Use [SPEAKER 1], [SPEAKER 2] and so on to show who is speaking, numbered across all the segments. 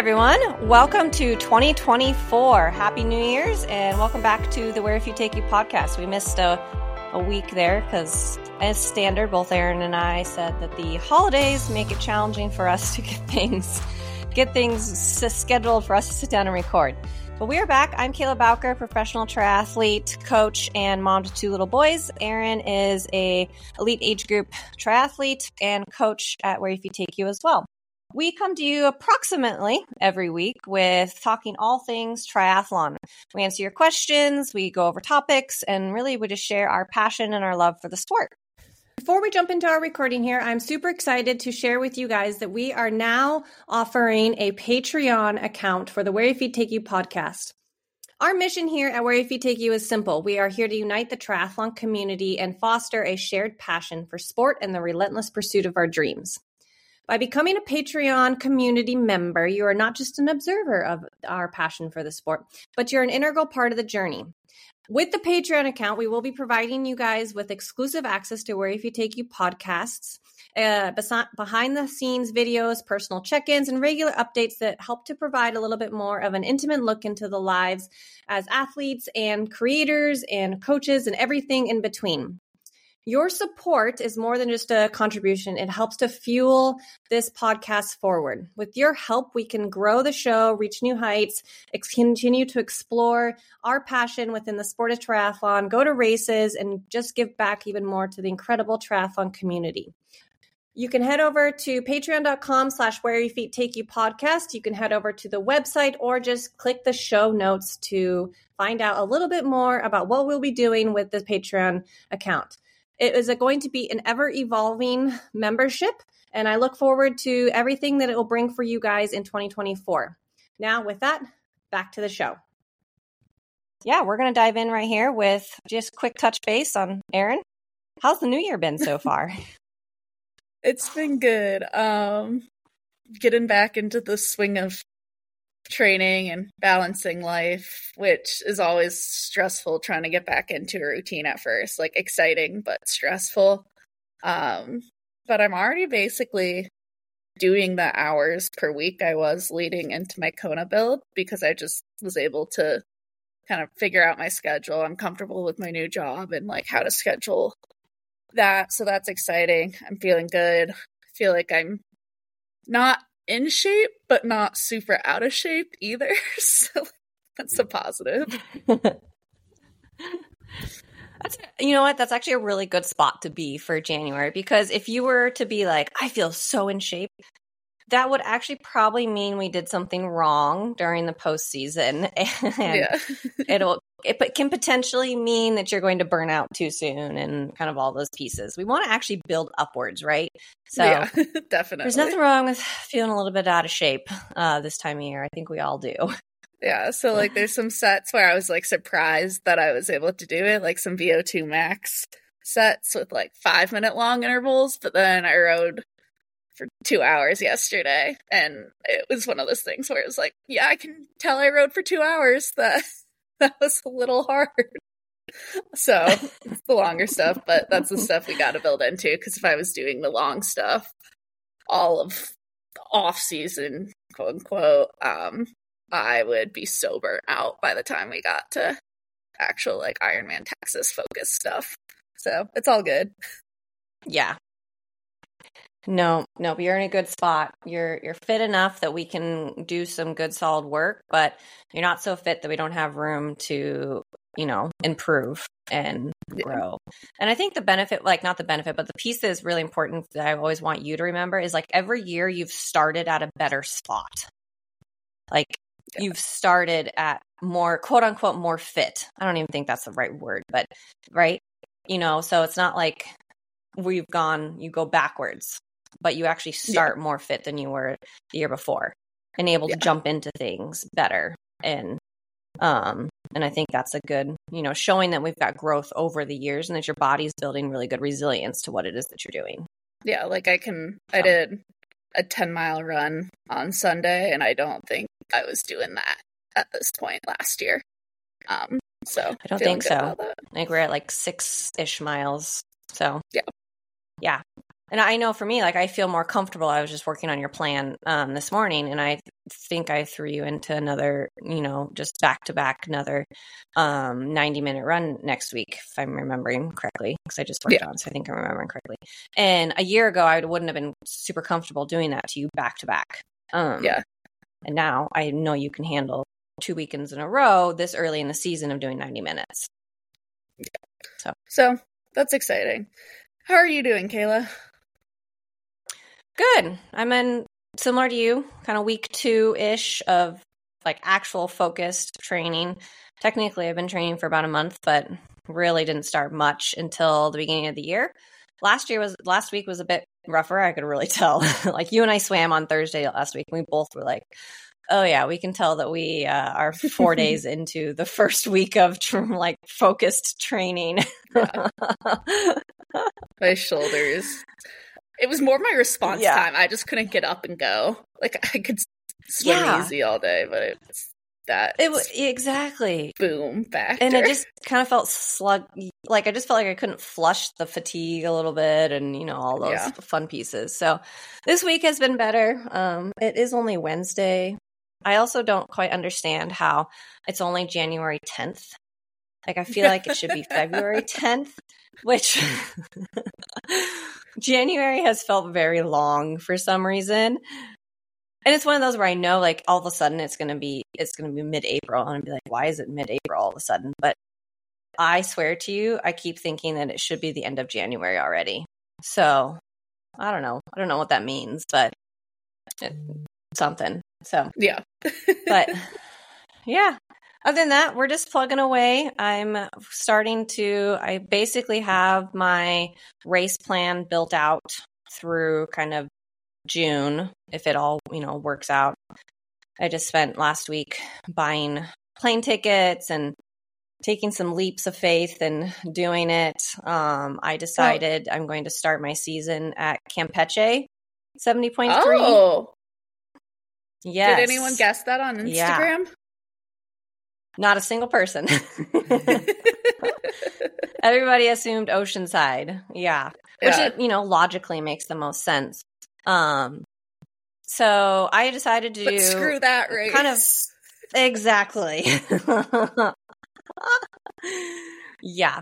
[SPEAKER 1] everyone. Welcome to 2024. Happy New Year's and welcome back to the Where Your Feet Take You podcast. We missed a, a week there because, as standard, both Erin and I said that the holidays make it challenging for us to get things get things scheduled for us to sit down and record. But we are back. I'm Kayla Bowker, professional triathlete, coach, and mom to two little boys. Erin is a elite age group triathlete and coach at Where Your Feet Take You as well. We come to you approximately every week with talking all things triathlon. We answer your questions, we go over topics, and really we just share our passion and our love for the sport. Before we jump into our recording here, I'm super excited to share with you guys that we are now offering a Patreon account for the Where Your Feet Take You podcast. Our mission here at Where Your Feet Take You is simple. We are here to unite the triathlon community and foster a shared passion for sport and the relentless pursuit of our dreams. By becoming a Patreon community member, you are not just an observer of our passion for the sport, but you're an integral part of the journey. With the Patreon account, we will be providing you guys with exclusive access to Where Your Feet Take You podcasts, uh, behind the scenes videos, personal check ins, and regular updates that help to provide a little bit more of an intimate look into the lives as athletes and creators and coaches and everything in between. Your support is more than just a contribution. It helps to fuel this podcast forward. With your help, we can grow the show, reach new heights, continue to explore our passion within the sport of triathlon, go to races, and just give back even more to the incredible triathlon community. You can head over to patreon.com slash where your feet take you podcast. You can head over to the website or just click the show notes to find out a little bit more about what we'll be doing with the Patreon account. It is going to be an ever evolving membership, and I look forward to everything that it will bring for you guys in 2024. Now, with that, back to the show. Yeah, we're going to dive in right here with just quick touch base on Erin. How's the new year been so far?
[SPEAKER 2] it's been good. Um getting back into the swing of training and balancing life, which is always stressful trying to get back into a routine at first. Like exciting, but stressful. Um, but I'm already basically doing the hours per week I was leading into my Kona build because I just was able to kind of figure out my schedule. I'm comfortable with my new job and like how to schedule that. So that's exciting. I'm feeling good. I feel like I'm not in shape, but not super out of shape either. so that's a positive.
[SPEAKER 1] That's you know what? That's actually a really good spot to be for January because if you were to be like, I feel so in shape, that would actually probably mean we did something wrong during the postseason, and yeah. it'll it can potentially mean that you're going to burn out too soon, and kind of all those pieces. We want to actually build upwards, right?
[SPEAKER 2] So, yeah, definitely.
[SPEAKER 1] There's nothing wrong with feeling a little bit out of shape uh, this time of year. I think we all do.
[SPEAKER 2] Yeah, so like there's some sets where I was like surprised that I was able to do it, like some VO2 max sets with like five minute long intervals, but then I rode for two hours yesterday, and it was one of those things where it was like, yeah, I can tell I rode for two hours. That that was a little hard. So it's the longer stuff, but that's the stuff we got to build into. Because if I was doing the long stuff, all of off season, quote unquote, um, I would be sober out by the time we got to actual like Ironman Texas focus stuff. So it's all good.
[SPEAKER 1] Yeah, no, no, but you're in a good spot. You're you're fit enough that we can do some good solid work, but you're not so fit that we don't have room to, you know, improve and grow. And I think the benefit, like not the benefit, but the piece that is really important that I always want you to remember is like every year you've started at a better spot. Like you've started at more quote unquote more fit. I don't even think that's the right word, but right? You know, so it's not like we've gone you go backwards but you actually start yeah. more fit than you were the year before and able yeah. to jump into things better. And um and i think that's a good you know showing that we've got growth over the years and that your body's building really good resilience to what it is that you're doing.
[SPEAKER 2] Yeah like i can so. i did a 10 mile run on sunday and i don't think i was doing that at this point last year. Um so
[SPEAKER 1] i don't think so. i think we're at like six ish miles so.
[SPEAKER 2] Yeah.
[SPEAKER 1] Yeah And I know for me, like I feel more comfortable. I was just working on your plan um, this morning, and I think I threw you into another, you know, just back to back another um, ninety minute run next week, if I'm remembering correctly, because I just worked
[SPEAKER 2] Yeah.
[SPEAKER 1] on, so I think I'm remembering correctly. And a year ago, I wouldn't have been super comfortable doing that to you back to back. Um,
[SPEAKER 2] Yeah.
[SPEAKER 1] And now I know you can handle two weekends in a row this early in the season of doing ninety minutes. Yeah.
[SPEAKER 2] So, So that's exciting. How are you doing, Kayla?
[SPEAKER 1] Good. I'm in similar to you, kind of week two ish of like actual focused training. Technically, I've been training for about a month, but really didn't start much until the beginning of the year. Last year was last week was a bit rougher. I could really tell. like you and I swam on Thursday last week. We both were like, "Oh yeah, we can tell that we uh, are four days into the first week of tr- like focused training."
[SPEAKER 2] My shoulders. It was more my response
[SPEAKER 1] Yeah.
[SPEAKER 2] time. I just couldn't get up and go. Like I could swim
[SPEAKER 1] Yeah.
[SPEAKER 2] easy all day, but it's that
[SPEAKER 1] it was exactly
[SPEAKER 2] boom back
[SPEAKER 1] and it just kind of felt slug like i just felt like i couldn't flush the fatigue a little bit and you know all those
[SPEAKER 2] Yeah.
[SPEAKER 1] fun pieces so this week has been better um it is only wednesday i also don't quite understand how it's only january 10th like i feel like it should be february 10th which january has felt very long for some reason and it's one of those where I know, like, all of a sudden it's going to be, it's going to be mid-April, and I'd be like, why is it mid-April all of a sudden? But I swear to you, I keep thinking that it should be the end of January already. So I don't know. I don't know what that means, but it, something. So,
[SPEAKER 2] yeah.
[SPEAKER 1] but yeah. Other than that, we're just plugging away. I'm starting to, I basically have my race plan built out through kind of June, if it all, you know, works out. I just spent last week buying plane tickets and taking some leaps of faith and doing it. Um, I decided I'm going to start my season at Campeche 70.3.
[SPEAKER 2] oh,
[SPEAKER 1] yes.
[SPEAKER 2] did anyone guess that on
[SPEAKER 1] Yeah. Not a single person. Everybody assumed Oceanside. Yeah. Which,
[SPEAKER 2] Yeah.
[SPEAKER 1] it, you know, logically makes the most sense. Um, so I decided to
[SPEAKER 2] but
[SPEAKER 1] do
[SPEAKER 2] screw that race.
[SPEAKER 1] kind of- exactly. yeah.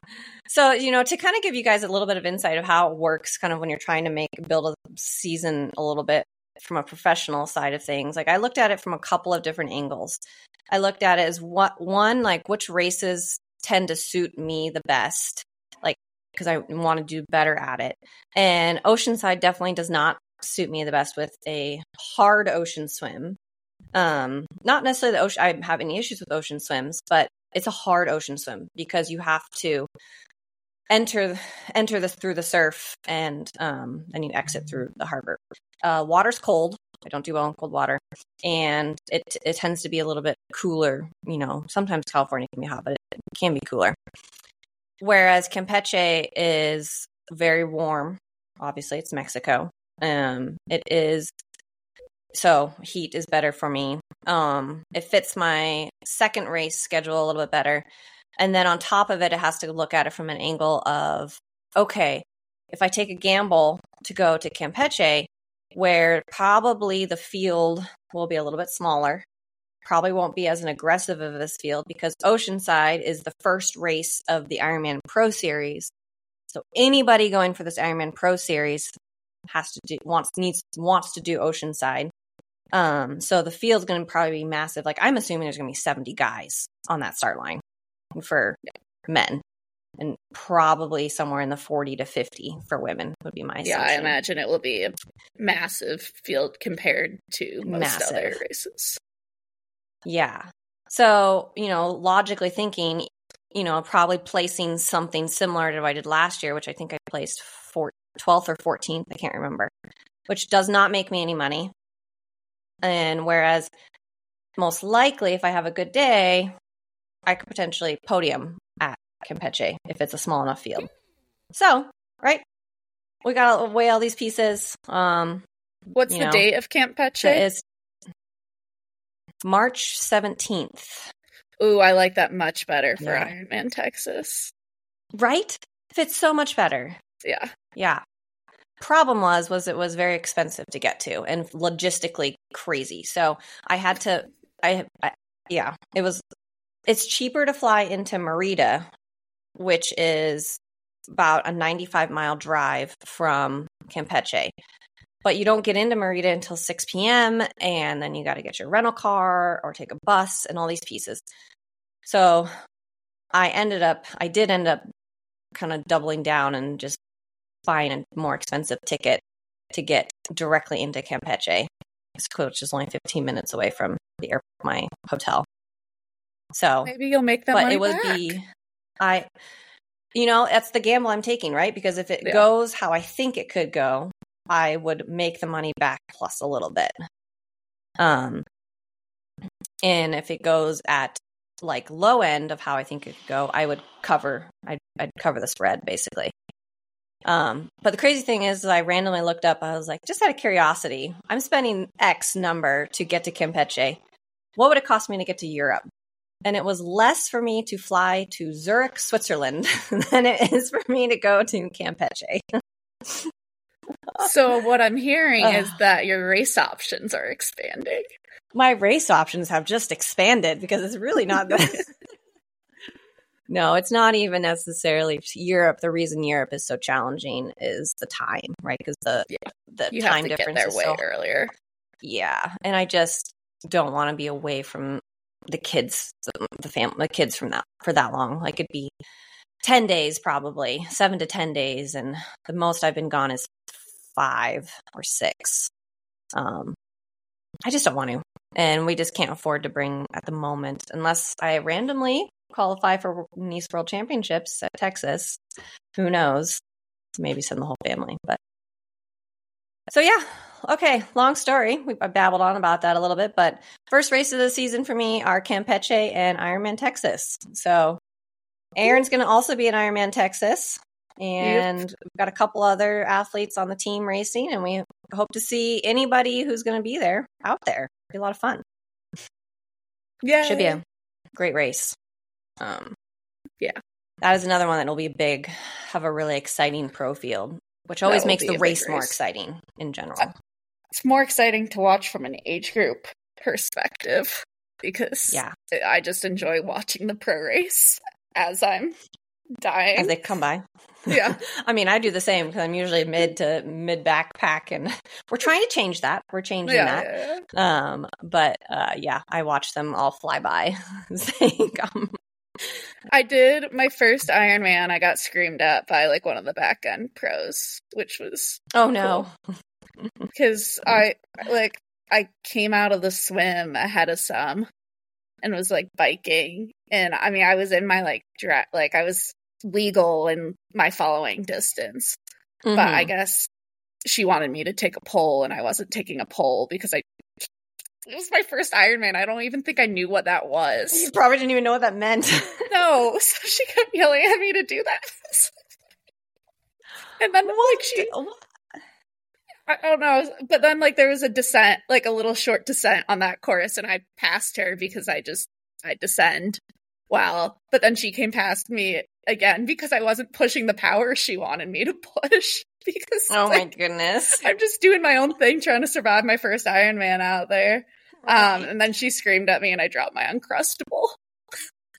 [SPEAKER 1] So, you know, to kind of give you guys a little bit of insight of how it works, kind of when you're trying to make build a season a little bit from a professional side of things. Like I looked at it from a couple of different angles. I looked at it as what one, like which races tend to suit me the best, like because I want to do better at it. And Oceanside definitely does not suit me the best with a hard ocean swim. Um, not necessarily the ocean. I have any issues with ocean swims, but it's a hard ocean swim because you have to enter enter this through the surf and um, then you exit through the harbor. Uh, water's cold. I don't do well in cold water, and it it tends to be a little bit cooler. You know, sometimes California can be hot, but it can be cooler. Whereas Campeche is very warm. Obviously, it's Mexico. Um, it is so heat is better for me. Um, it fits my second race schedule a little bit better. And then on top of it, it has to look at it from an angle of okay, if I take a gamble to go to Campeche, where probably the field will be a little bit smaller, probably won't be as an aggressive of this field because Oceanside is the first race of the Ironman Pro Series. So anybody going for this Ironman Pro Series has to do wants needs wants to do Oceanside. Um, so the field's going to probably be massive. Like I'm assuming there's going to be 70 guys on that start line for men, and probably somewhere in the 40 to 50 for women would be my
[SPEAKER 2] yeah, I imagine it will be a massive field compared to most
[SPEAKER 1] Massive.
[SPEAKER 2] other races.
[SPEAKER 1] Yeah. So, you know, logically thinking, you know, probably placing something similar to what I did last year, which I think I placed four, 12th or 14th, I can't remember, which does not make me any money. And whereas most likely, if I have a good day, I could potentially podium Campeche if it's a small enough field. So, right? We got to weigh all these pieces. Um,
[SPEAKER 2] What's the
[SPEAKER 1] know,
[SPEAKER 2] date of Campeche?
[SPEAKER 1] it's March 17th.
[SPEAKER 2] Ooh, I like that much better for
[SPEAKER 1] Yeah.
[SPEAKER 2] Ironman Texas.
[SPEAKER 1] Right? Fits so much better.
[SPEAKER 2] Yeah.
[SPEAKER 1] Yeah. problem was was it was very expensive to get to and logistically crazy. So I had to I, I yeah, it was it's cheaper to fly into Merida, which is about a 95 mile drive from Campeche. But you don't get into Merida until 6 p.m. and then you got to get your rental car or take a bus and all these pieces. So I ended up I did end up kind of doubling down and just buying a more expensive ticket to get directly into Campeche, which is only 15 minutes away from the airport, my hotel. So
[SPEAKER 2] maybe you'll make that.
[SPEAKER 1] But it would
[SPEAKER 2] back.
[SPEAKER 1] be, I, you know, that's the gamble I'm taking, right? Because if it
[SPEAKER 2] Yeah.
[SPEAKER 1] goes how I think it could go, I would make the money back plus a little bit. Um, and if it goes at like low end of how I think it could go, I would cover. I'd, I'd cover the spread basically. Um, but the crazy thing is, I randomly looked up. I was like, just out of curiosity, I'm spending X number to get to Campeche. What would it cost me to get to Europe? And it was less for me to fly to Zurich, Switzerland, than it is for me to go to Campeche.
[SPEAKER 2] So what I'm hearing
[SPEAKER 1] Ugh.
[SPEAKER 2] is that your race options are expanding.
[SPEAKER 1] My race options have just expanded because it's really not that. no, it's not even necessarily Europe. The reason Europe is so challenging is the time, right? Because the
[SPEAKER 2] Yeah.
[SPEAKER 1] the
[SPEAKER 2] You
[SPEAKER 1] time
[SPEAKER 2] have to get
[SPEAKER 1] difference
[SPEAKER 2] there
[SPEAKER 1] is
[SPEAKER 2] way
[SPEAKER 1] so
[SPEAKER 2] earlier.
[SPEAKER 1] yeah and i just don't want to be away from the kids the, fam the kids from that for that long. Like it'd be 10 days probably 7 to 10 days and the most i've been gone is 5 or 6 um i just don't want to and we just can't afford to bring at the moment unless i randomly qualify for nice world championships at texas. Who knows? Maybe send the whole family but so yeah okay long story. We babbled on about that a little bit but first race of the season for me are campeche and ironman texas. So erin's going to also be in ironman texas and we've got a couple other athletes on the team racing and we hope to see anybody who's going to be there out there. It'll be a lot of fun.
[SPEAKER 2] Yeah.
[SPEAKER 1] should be a great race. Um
[SPEAKER 2] Yeah.
[SPEAKER 1] that is another one that will be big have a really exciting pro field which always makes the
[SPEAKER 2] big
[SPEAKER 1] race more exciting in general
[SPEAKER 2] It's more exciting to watch from an age group perspective because
[SPEAKER 1] yeah
[SPEAKER 2] I just enjoy watching the pro race as I'm dying.
[SPEAKER 1] as they come by.
[SPEAKER 2] Yeah.
[SPEAKER 1] I mean, I do the same because I'm usually mid to mid backpack, and we're trying to change that. We're changing
[SPEAKER 2] yeah,
[SPEAKER 1] that.
[SPEAKER 2] yeah.
[SPEAKER 1] Um, but uh, yeah, I watch them all fly by come.
[SPEAKER 2] I did my first Ironman. I got screamed at by like one of the back end pros, which was
[SPEAKER 1] Oh no!
[SPEAKER 2] Because I like I came out of the swim ahead of some and was like biking, and I mean I was in my like dra- like I was legal in my following distance, but I
[SPEAKER 1] Mhm.
[SPEAKER 2] guess she wanted me to take a poll, and I wasn't taking a poll because I. It was my first Ironman. I don't even think I knew what that was.
[SPEAKER 1] you probably didn't even know what that meant.
[SPEAKER 2] No, so she kept yelling at me to do that. and then like she I don't know, but then like there was a descent, like a little short descent on that course and I passed her because I just I descend well, but then she came past me again because I wasn't pushing the power she wanted me to push because
[SPEAKER 1] oh my goodness!
[SPEAKER 2] I'm just doing my own thing trying to survive my first Ironman out there. Um and then she screamed at me and I dropped my uncrustable.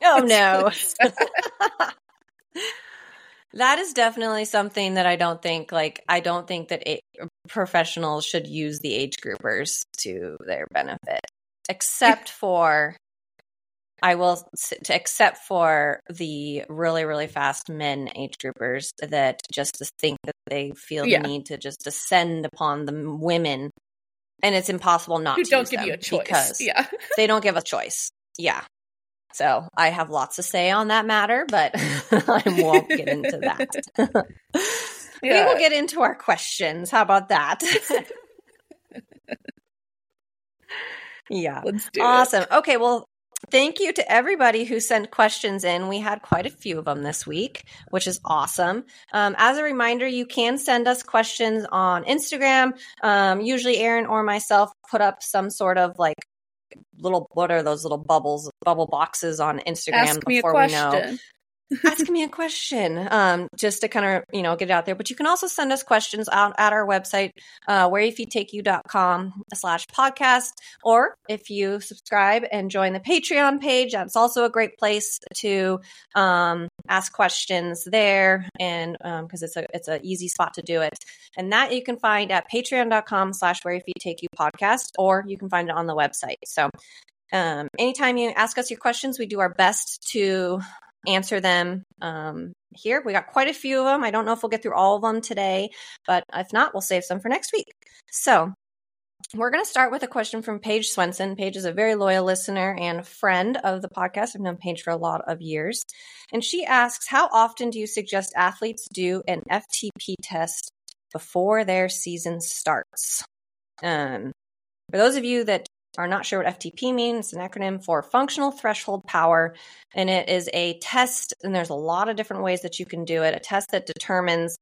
[SPEAKER 1] oh no!
[SPEAKER 2] It's really sad.
[SPEAKER 1] That is definitely something that I don't think like I don't think that it, professionals should use the age groupers to their benefit, except for I will except for the really really fast men age groupers that just think that they feel
[SPEAKER 2] Yeah.
[SPEAKER 1] the need to just descend upon the women, and it's impossible not
[SPEAKER 2] Who
[SPEAKER 1] to
[SPEAKER 2] don't give you a choice.
[SPEAKER 1] because
[SPEAKER 2] Yeah.
[SPEAKER 1] they don't give a choice. Yeah. So I have lots to say on that matter, but I won't get into that. We will get into our questions. How about that? yeah.
[SPEAKER 2] Let's do
[SPEAKER 1] Awesome. Okay. Well, thank you to everybody who sent questions in. We had quite a few of them this week, which is awesome. Um, as a reminder, you can send us questions on Instagram. Um, usually, Erin or myself put up some sort of like little what are those little bubbles bubble boxes on. Instagram
[SPEAKER 2] Ask me a
[SPEAKER 1] before we know? ask me a question um, just to kind of you know get it out there. But you can also send us questions out at our website uh, whereyourfeettakeyou.com slash podcast. Or if you subscribe and join the patreon page that's also a great place to um, ask questions there and because um, it's a it's an easy spot to do it and that you can find at patreon.com slash where your feet take you podcast or you can find it on the website so um, anytime you ask us your questions, we do our best to answer them um, here. We got quite a few of them. I don't know if we'll get through all of them today, but if not, we'll save some for next week. So, we're going to start with a question from Paige Swenson. Paige is a very loyal listener and friend of the podcast. I've known Paige for a lot of years. And she asks How often do you suggest athletes do an FTP test before their season starts? Um, for those of you that are not sure what FTP means, it's an acronym for functional threshold power. And it is a test, and there's a lot of different ways that you can do it. A test that determines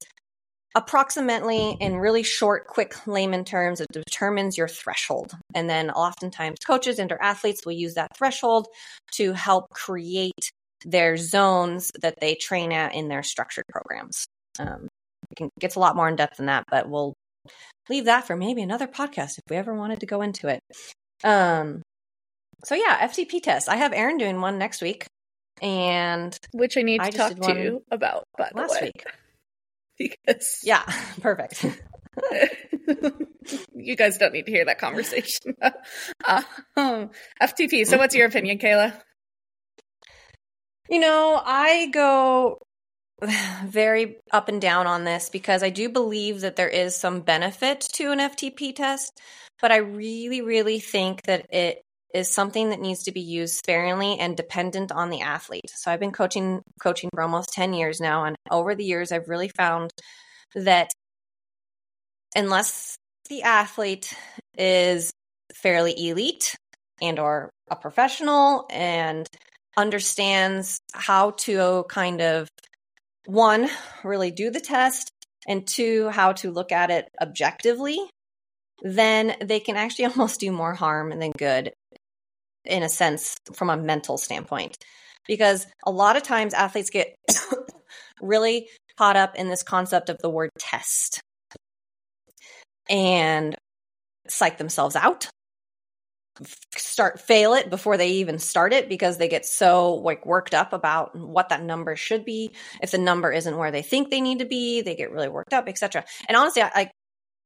[SPEAKER 1] approximately in really short, quick layman terms, it determines your threshold. And then oftentimes coaches and or athletes will use that threshold to help create their zones that they train at in their structured programs. Um, it gets a lot more in depth than that, but we'll leave that for maybe another podcast if we ever wanted to go into it. Um, so yeah, FTP test. I have erin doing one next week, and
[SPEAKER 2] which I need to talk to you about. By the last way. week, because
[SPEAKER 1] yeah, perfect.
[SPEAKER 2] you guys don't need to hear that conversation. uh, um, FTP. So, what's your opinion, Kayla?
[SPEAKER 1] You know, I go very up and down on this because I do believe that there is some benefit to an FTP test, but I really, really think that it is something that needs to be used sparingly and dependent on the athlete. So I've been coaching coaching for almost 10 years now and over the years I've really found that unless the athlete is fairly elite and or a professional and understands how to kind of one, really do the test, and two, how to look at it objectively, then they can actually almost do more harm than good in a sense from a mental standpoint. Because a lot of times athletes get really caught up in this concept of the word test and psych themselves out start fail it before they even start it because they get so like worked up about what that number should be if the number isn't where they think they need to be they get really worked up etc and honestly i, I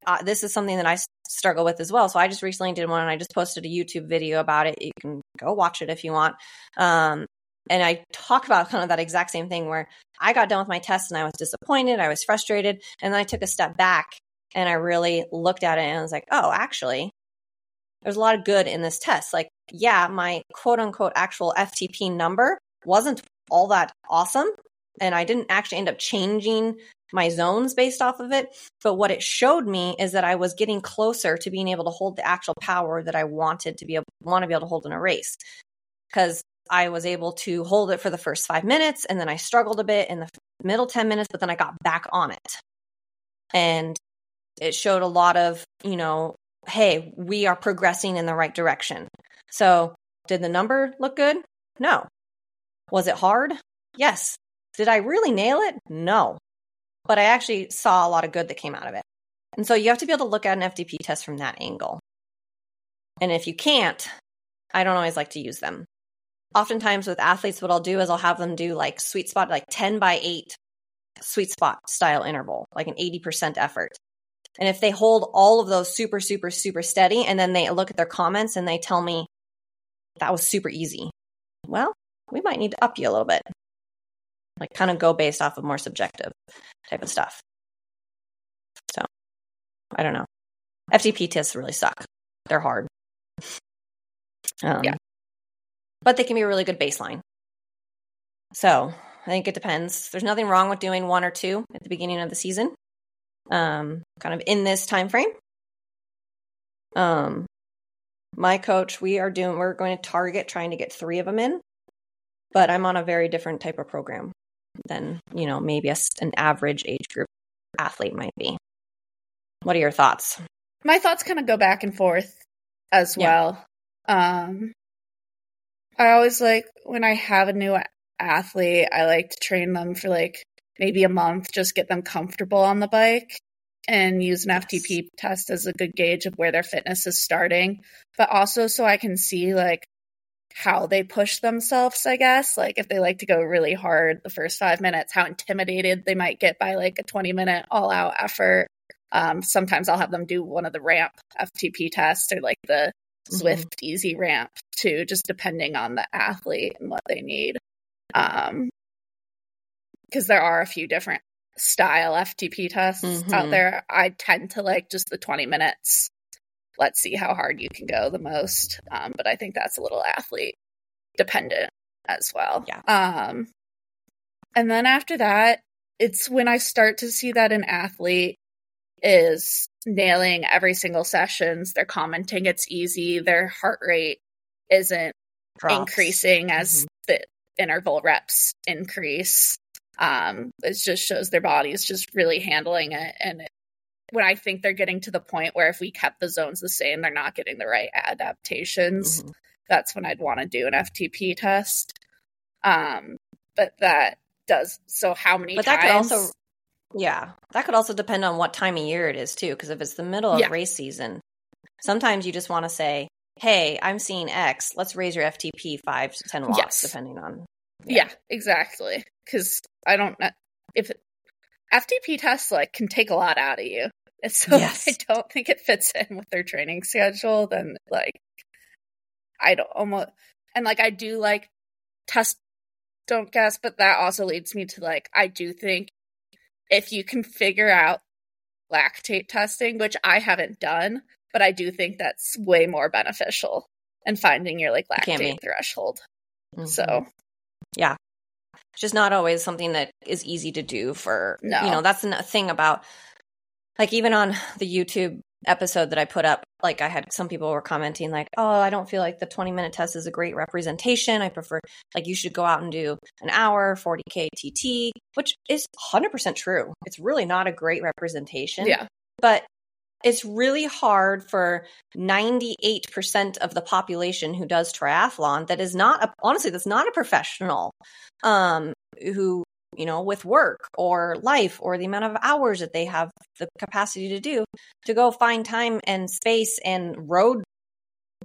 [SPEAKER 1] uh, this is something that i struggle with as well so i just recently did one and i just posted a youtube video about it you can go watch it if you want um, and i talk about kind of that exact same thing where i got done with my test and i was disappointed i was frustrated and then i took a step back and i really looked at it and i was like oh actually there's a lot of good in this test. Like, yeah, my quote unquote actual FTP number wasn't all that awesome. And I didn't actually end up changing my zones based off of it. But what it showed me is that I was getting closer to being able to hold the actual power that I wanted to be able, want to be able to hold in a race. Because I was able to hold it for the first five minutes and then I struggled a bit in the middle 10 minutes, but then I got back on it. And it showed a lot of, you know, hey, we are progressing in the right direction. So, did the number look good? No. Was it hard? Yes. Did I really nail it? No. But I actually saw a lot of good that came out of it. And so you have to be able to look at an FTP test from that angle. And if you can't, I don't always like to use them. Oftentimes with athletes, what I'll do is I'll have them do like sweet spot, like 10 by 8 sweet spot style interval, like an 80% effort. And if they hold all of those super, super, super steady, and then they look at their comments and they tell me that was super easy, well, we might need to up you a little bit. Like, kind of go based off of more subjective type of stuff. So, I don't know. FTP tests really suck. They're hard. Um, yeah. But they can be a really good baseline. So, I think it depends. There's nothing wrong with doing one or two at the beginning of the season um, kind of in this time frame. Um, my coach, we are doing, we're going to target trying to get three of them in, but I'm on a very different type of program than, you know, maybe a, an average age group athlete might be. What are your thoughts?
[SPEAKER 2] My thoughts kind of go back and forth as well. Yeah. Um, I always like when I have a new athlete, I like to train them for like maybe a month, just get them comfortable on the bike and use an FTP test as a good gauge of where their fitness is starting, but also so I can see like how they push themselves, I guess. Like if they like to go really hard the first five minutes, how intimidated they might get by like a 20 minute all out effort. Um, sometimes I'll have them do one of the ramp FTP tests or like the Zwift mm-hmm. easy ramp too, just depending on the athlete and what they need. Um, because there are a few different style FTP tests mm-hmm. out there. I tend to like just the 20 minutes. Let's see how hard you can go the most. Um, but I think that's a little athlete dependent as well.
[SPEAKER 1] Yeah.
[SPEAKER 2] Um, and then after that, it's when I start to see that an athlete is nailing every single sessions. They're commenting it's easy. Their heart rate isn't Drops. increasing as mm-hmm. the interval reps increase. Um, it just shows their body is just really handling it. And it, when I think they're getting to the point where if we kept the zones the same, they're not getting the right adaptations, mm-hmm. that's when I'd want to do an FTP test. Um, but that does so. How many? But times, that could also
[SPEAKER 1] yeah, that could also depend on what time of year it is too. Because if it's the middle of yeah. race season, sometimes you just want to say, "Hey, I'm seeing X. Let's raise your FTP five to ten watts, yes. depending on."
[SPEAKER 2] Yeah, yeah exactly. Because I don't know if FTP tests like can take a lot out of you. And so yes. I don't think it fits in with their training schedule. Then like I don't almost and like I do like test don't guess, but that also leads me to like I do think if you can figure out lactate testing, which I haven't done, but I do think that's way more beneficial and finding your like lactate threshold. Mm-hmm. So,
[SPEAKER 1] yeah, it's just not always something that is easy to do for, no. you know, that's the thing about like even on the YouTube episode that I put up, like I had some people were commenting like, "Oh, I don't feel like the 20 minute test is a great representation. I prefer like you should go out and do an hour 40k TT," which is 100% true. It's really not a great representation.
[SPEAKER 2] Yeah.
[SPEAKER 1] But it's really hard for 98% of the population who does triathlon that is not a, honestly that's not a professional um who you know, with work or life or the amount of hours that they have the capacity to do to go find time and space and road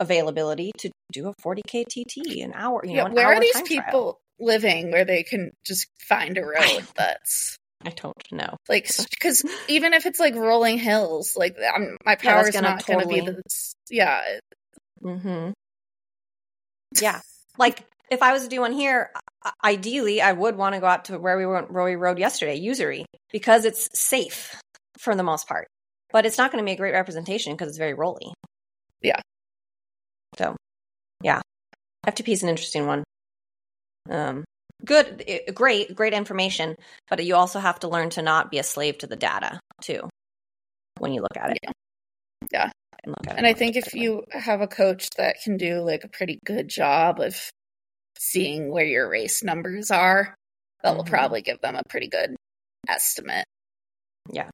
[SPEAKER 1] availability to do a 40k TT an hour. You yeah,
[SPEAKER 2] know, where are these people trial. living where they can just find a road that's
[SPEAKER 1] I don't know.
[SPEAKER 2] Like, because even if it's like rolling hills, like I'm, my power is yeah, not going to be the yeah.
[SPEAKER 1] Mm-hmm. Yeah, like if I was to do one here, ideally, I would want to go out to where we went, where we rode yesterday, Usery, because it's safe for the most part. But it's not going to be a great representation because it's very rolly.
[SPEAKER 2] Yeah.
[SPEAKER 1] So, yeah, FTP is an interesting one. Um, good, great, great information, but you also have to learn to not be a slave to the data too when you look at it.
[SPEAKER 2] Yeah. yeah. And, and I think if you have a coach that can do like a pretty good job of seeing where your race numbers are, that will mm-hmm. probably give them a pretty good estimate.
[SPEAKER 1] Yeah.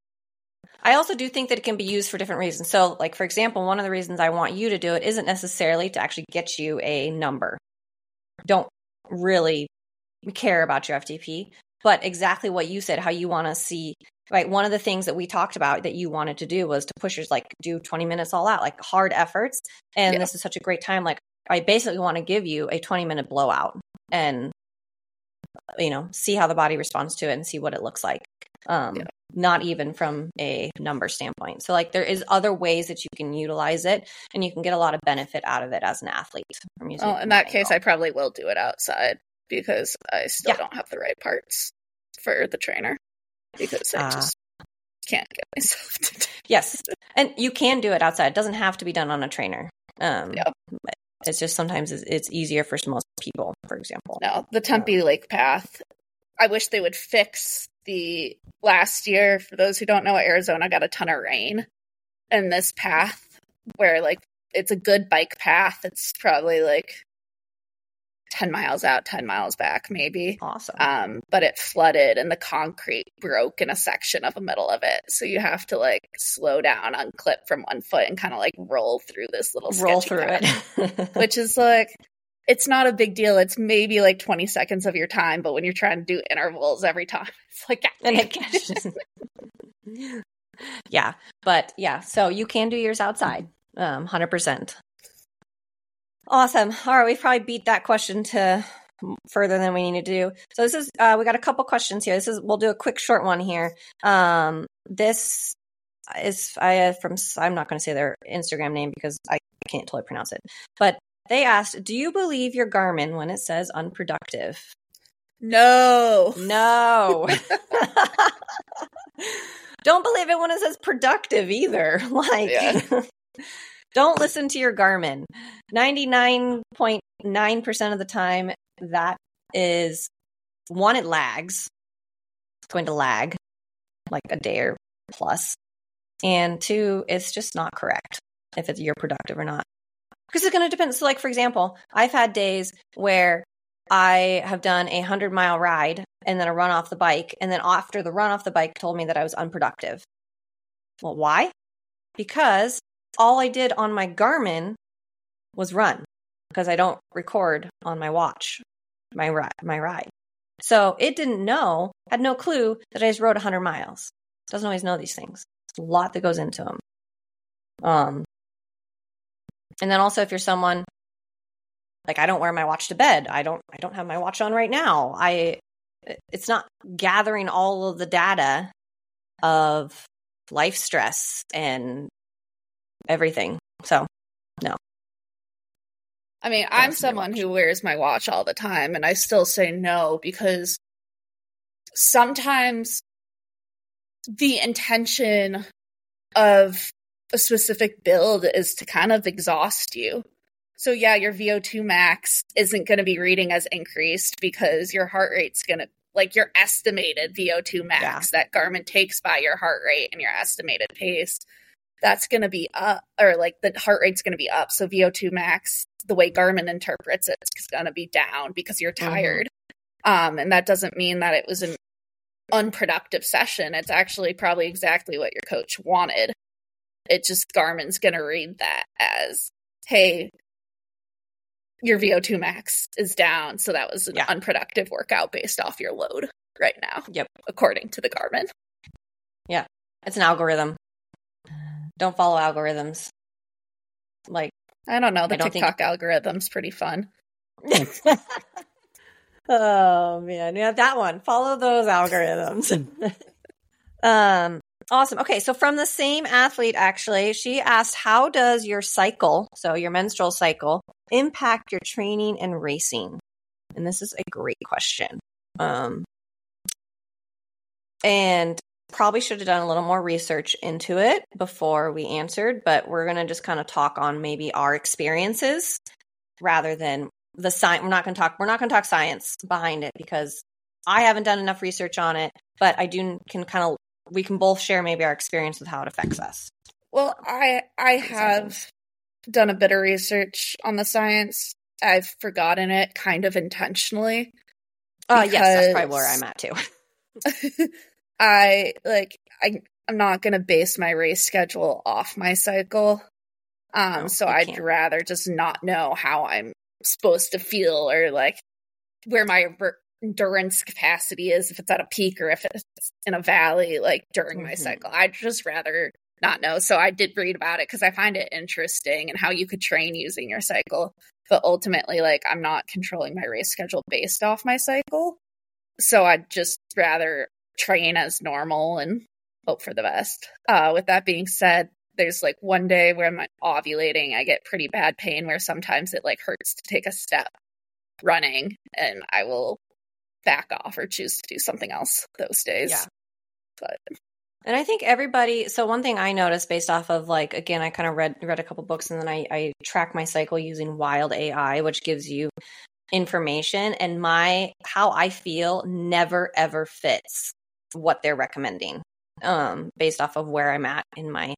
[SPEAKER 1] I also do think that it can be used for different reasons. So, like, for example, one of the reasons I want you to do it isn't necessarily to actually get you a number. Don't really care about your FTP, but exactly what you said, how you want to see. Right. One of the things that we talked about that you wanted to do was to pushers like do 20 minutes all out, like hard efforts. And yeah. this is such a great time. Like, I basically want to give you a 20 minute blowout and you know see how the body responds to it and see what it looks like. Um yeah. not even from a number standpoint. So like there is other ways that you can utilize it and you can get a lot of benefit out of it as an athlete
[SPEAKER 2] from using oh in that case i probably will do it outside because i still yeah. don't have the right parts for the trainer because i uh, just can't get myself to
[SPEAKER 1] yes. And you can do it outside. It doesn't have to be done on a trainer. Um yeah. It's just sometimes it's easier for most people, for example.
[SPEAKER 2] No, the Tempe Lake Path. I wish they would fix the last year. For those who don't know, Arizona got a ton of rain, and this path where like it's a good bike path. It's probably like 10 miles out, 10 miles back, maybe.
[SPEAKER 1] Awesome.
[SPEAKER 2] Um, but it flooded and the concrete broke in a section of the middle of it. So you have to like slow down, unclip from one foot and kind of like roll through this little
[SPEAKER 1] roll through path,
[SPEAKER 2] it, which is like, it's not a big deal. It's maybe like 20 seconds of your time, but when you're trying to do intervals every time, it's like,
[SPEAKER 1] and it catches. yeah, but yeah, so you can do yours outside, um, 100%. Awesome. All right, we've probably beat that question to further than we need to do. So this is uh, we got a couple questions here. This is we'll do a quick short one here. Um, this is I from I'm not going to say their Instagram name because I can't totally pronounce it. But they asked, "Do you believe your Garmin when it says unproductive?"
[SPEAKER 2] No.
[SPEAKER 1] No. don't believe it when it says productive either. Like yeah. don't listen to your Garmin. 99.9% of the time that is one it lags. It's going to lag like a day or plus. And two, it's just not correct if it's you're productive or not. Because it's going to depend. So, like, for example, I've had days where I have done a 100 mile ride and then a run off the bike. And then after the run off the bike told me that I was unproductive. Well, why? Because all I did on my Garmin was run because I don't record on my watch my ride, my ride. So it didn't know, had no clue that I just rode 100 miles. Doesn't always know these things. There's a lot that goes into them. Um, and then also if you're someone like I don't wear my watch to bed. I don't I don't have my watch on right now. I it's not gathering all of the data of life stress and everything. So, no.
[SPEAKER 2] I mean, I'm someone who wears my watch all the time and I still say no because sometimes the intention of a specific build is to kind of exhaust you. So yeah, your VO2 max isn't going to be reading as increased because your heart rate's going to like your estimated VO2 max yeah. that Garmin takes by your heart rate and your estimated pace. That's going to be up, or like the heart rate's going to be up. So VO2 max, the way Garmin interprets it, is going to be down because you're mm-hmm. tired. Mm-hmm. Um, and that doesn't mean that it was an unproductive session. It's actually probably exactly what your coach wanted. It just Garmin's going to read that as, hey, your VO2 max is down. So that was an yeah. unproductive workout based off your load right now.
[SPEAKER 1] Yep.
[SPEAKER 2] According to the Garmin.
[SPEAKER 1] Yeah. It's an algorithm. Don't follow algorithms. Like,
[SPEAKER 2] I don't know. The don't TikTok think... algorithm's pretty fun.
[SPEAKER 1] oh man, yeah, that one. Follow those algorithms. um, Awesome. Okay, so from the same athlete, actually, she asked, How does your cycle, so your menstrual cycle, impact your training and racing? And this is a great question. Um, and probably should have done a little more research into it before we answered, but we're going to just kind of talk on maybe our experiences rather than the science. We're not going to talk, we're not going to talk science behind it because I haven't done enough research on it, but I do can kind of we can both share maybe our experience with how it affects us.
[SPEAKER 2] Well, I I have done a bit of research on the science. I've forgotten it kind of intentionally.
[SPEAKER 1] Oh, uh, yes, that's probably where I'm at too.
[SPEAKER 2] I like I I'm not going to base my race schedule off my cycle. Um no, so I'd can't. rather just not know how I'm supposed to feel or like where my endurance capacity is if it's at a peak or if it's in a valley like during mm-hmm. my cycle i'd just rather not know so i did read about it because i find it interesting and how you could train using your cycle but ultimately like i'm not controlling my race schedule based off my cycle so i'd just rather train as normal and hope for the best uh, with that being said there's like one day where i'm ovulating i get pretty bad pain where sometimes it like hurts to take a step running and i will back off or choose to do something else those days.
[SPEAKER 1] Yeah. But and I think everybody so one thing I noticed based off of like again I kind of read read a couple books and then I, I track my cycle using wild AI, which gives you information and my how I feel never ever fits what they're recommending. Um, based off of where I'm at in my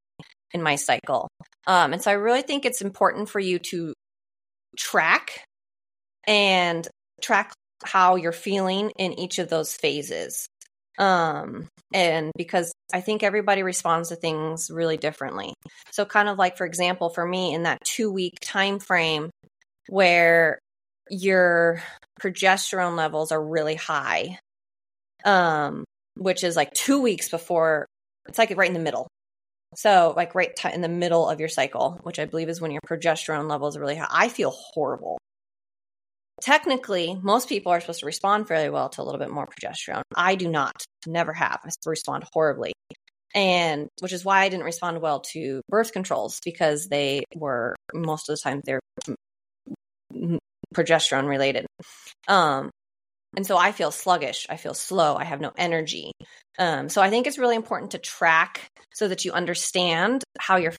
[SPEAKER 1] in my cycle. Um, and so I really think it's important for you to track and track how you're feeling in each of those phases. Um, and because I think everybody responds to things really differently. So kind of like for example, for me in that 2 week time frame where your progesterone levels are really high, um, which is like two weeks before, it's like right in the middle. So, like right t- in the middle of your cycle, which I believe is when your progesterone levels are really high. I feel horrible. Technically, most people are supposed to respond fairly well to a little bit more progesterone. I do not, never have. I respond horribly. And which is why I didn't respond well to birth controls because they were most of the time they're progesterone related. Um, and so I feel sluggish. I feel slow. I have no energy. Um, so I think it's really important to track so that you understand how you're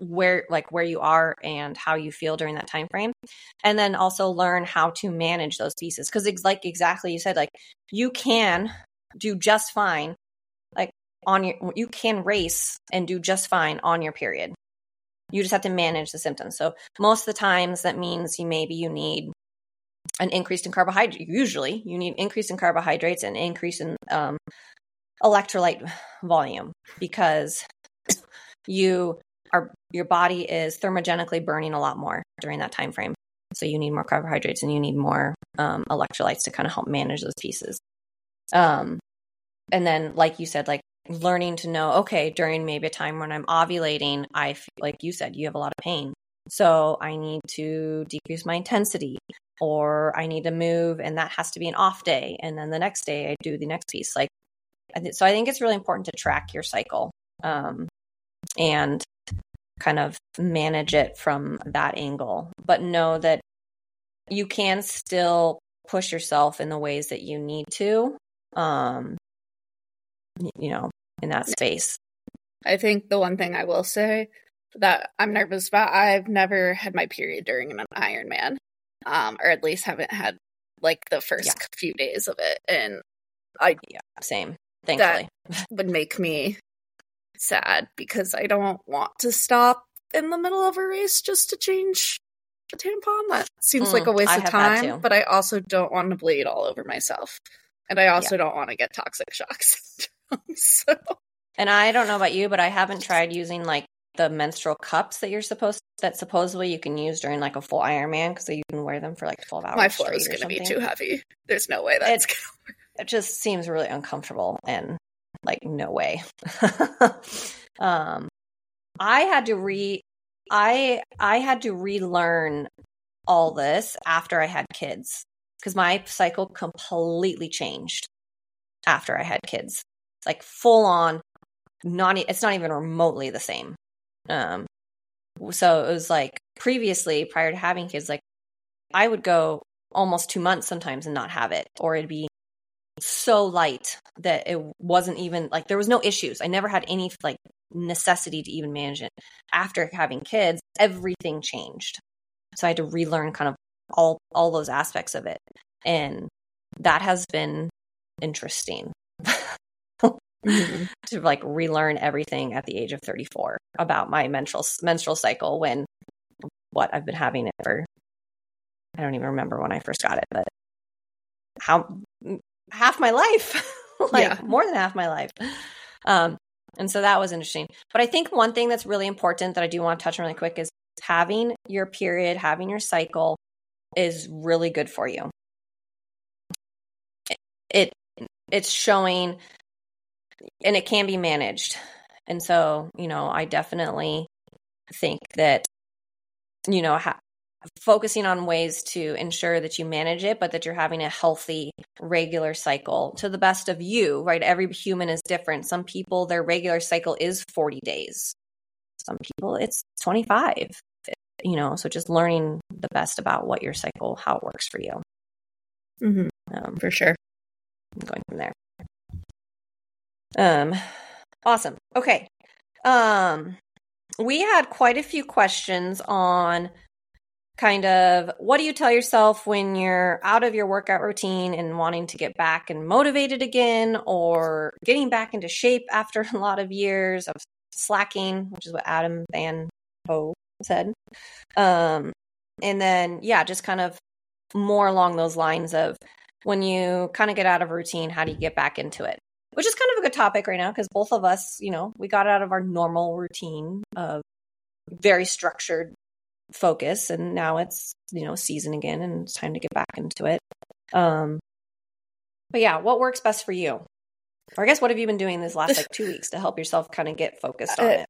[SPEAKER 1] where like where you are and how you feel during that time frame and then also learn how to manage those pieces because it's like exactly you said like you can do just fine like on your you can race and do just fine on your period you just have to manage the symptoms so most of the times that means you maybe you need an increase in carbohydrate. Usually, you need increase in carbohydrates and increase in um, electrolyte volume because you are your body is thermogenically burning a lot more during that time frame. So you need more carbohydrates and you need more um, electrolytes to kind of help manage those pieces. Um, and then, like you said, like learning to know, okay, during maybe a time when I'm ovulating, I feel, like you said, you have a lot of pain. So I need to decrease my intensity or I need to move and that has to be an off day. And then the next day I do the next piece. Like, so I think it's really important to track your cycle um, and kind of manage it from that angle, but know that you can still push yourself in the ways that you need to, um, you know, in that space.
[SPEAKER 2] I think the one thing I will say that I'm nervous about, I've never had my period during an Ironman um, or at least haven't had like the first yeah. few days of it. And I,
[SPEAKER 1] yeah, same. Thankfully,
[SPEAKER 2] that would make me sad because I don't want to stop in the middle of a race just to change a tampon. That seems mm, like a waste I of time. But I also don't want to bleed all over myself, and I also yeah. don't want to get toxic shocks. so.
[SPEAKER 1] And I don't know about you, but I haven't tried using like the menstrual cups that you're supposed that supposedly you can use during like a full Ironman because you can wear them for like twelve hours.
[SPEAKER 2] My floor is going to be too heavy. There's no way that's
[SPEAKER 1] it, it just seems really uncomfortable and like no way. um, I had to re I I had to relearn all this after I had kids because my cycle completely changed after I had kids. It's like full on not it's not even remotely the same. Um, so it was like previously, prior to having kids, like I would go almost two months sometimes and not have it, or it'd be so light that it wasn't even like there was no issues. I never had any like necessity to even manage it. After having kids, everything changed. So I had to relearn kind of all all those aspects of it. And that has been interesting mm-hmm. to like relearn everything at the age of 34 about my menstrual menstrual cycle when what I've been having it for I don't even remember when I first got it, but how half my life, like yeah. more than half my life. Um, and so that was interesting. But I think one thing that's really important that I do want to touch on really quick is having your period, having your cycle is really good for you. It, it it's showing and it can be managed. And so, you know, I definitely think that, you know, ha- focusing on ways to ensure that you manage it, but that you're having a healthy, regular cycle to the best of you, right? Every human is different. Some people, their regular cycle is 40 days, some people, it's 25, you know, so just learning the best about what your cycle, how it works for you.
[SPEAKER 2] Mm-hmm. Um, for sure.
[SPEAKER 1] Going from there. Um, awesome. Okay. Um, we had quite a few questions on kind of what do you tell yourself when you're out of your workout routine and wanting to get back and motivated again or getting back into shape after a lot of years of slacking, which is what Adam Van Ho said. Um, and then, yeah, just kind of more along those lines of when you kind of get out of routine, how do you get back into it? Which is kind of a good topic right now because both of us, you know, we got out of our normal routine of very structured focus and now it's you know season again and it's time to get back into it um but yeah what works best for you or i guess what have you been doing this last like two weeks to help yourself kind of get focused on
[SPEAKER 2] Uh,
[SPEAKER 1] it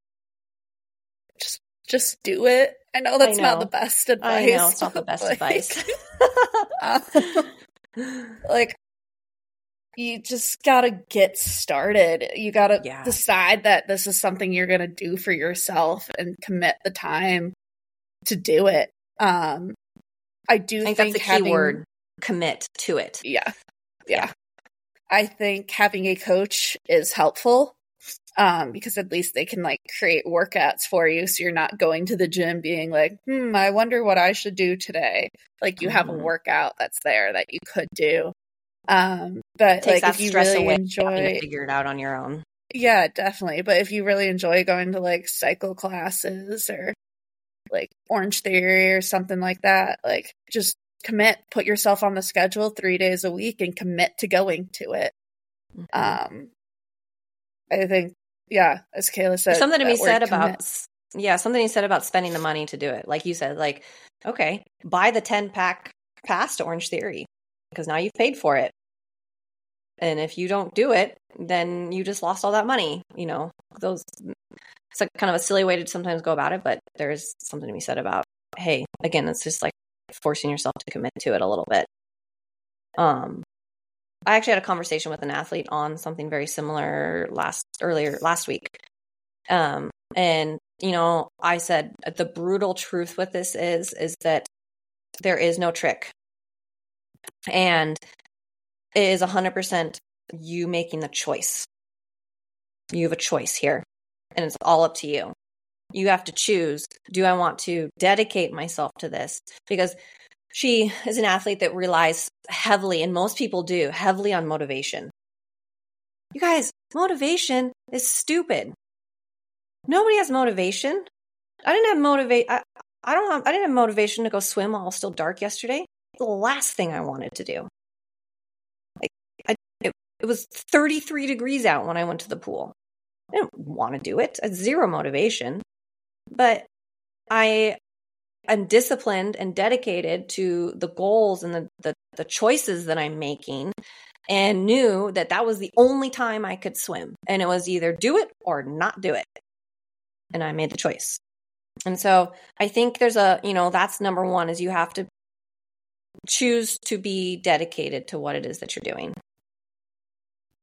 [SPEAKER 2] Just just do it. I know that's
[SPEAKER 1] I
[SPEAKER 2] not the best advice.
[SPEAKER 1] i know it's not the best
[SPEAKER 2] like,
[SPEAKER 1] advice
[SPEAKER 2] um, like you just gotta get started. You gotta
[SPEAKER 1] Yeah.
[SPEAKER 2] decide that this is something you're gonna do for yourself and commit the time to do it. Um, I do
[SPEAKER 1] i think
[SPEAKER 2] think,
[SPEAKER 1] that's the key word commit to it
[SPEAKER 2] Yeah, yeah. I think having a coach is helpful um, because at least they can like create workouts for you, so you're not going to the gym being like, "Hmm, I wonder what I should do today." Like you have a
[SPEAKER 1] Mhm.
[SPEAKER 2] workout that's there that you could do. Um, but like if you really
[SPEAKER 1] away
[SPEAKER 2] enjoy,
[SPEAKER 1] figure it out on your own
[SPEAKER 2] yeah, definitely. But if you really enjoy going to like cycle classes or like Orange Theory or something like that, like just commit, put yourself on the schedule three days a week and commit to going to it.
[SPEAKER 1] Mhm.
[SPEAKER 2] Um, I think, yeah, as Kayla said,
[SPEAKER 1] There's something to be said
[SPEAKER 2] commit.
[SPEAKER 1] about yeah something you said about spending the money to do it like you said like okay buy the 10 pack pass to orange theory because now you've paid for it and if you don't do it then you just lost all that money you know? Those it's like kind of a silly way to sometimes go about it but there's something to be said about hey again it's just like forcing yourself to commit to it a little bit. Um i actually had a conversation with an athlete on something very similar last earlier last week. Um and you know i said the brutal truth with this is is that there is no trick. And is 100% you making the choice. You have a choice here and it's all up to you. You have to choose do i want to dedicate myself to this? Because she is an athlete that relies heavily and most people do heavily on motivation. You guys motivation is stupid. Nobody has motivation. I didn't have motivate I, I don't have i didn't have motivation to go swim while it was still dark yesterday. The last thing i wanted to do it, was 33 degrees out when i went to the pool. I didn't want to do it. I had zero motivation. But i am disciplined and dedicated to the goals and the, the, the choices that i'm making and knew that that was the only time i could swim. And it was either do it or not do it. And i made the choice. And so i think there's a you know that's number one is you have to choose to be dedicated to what it is that you're doing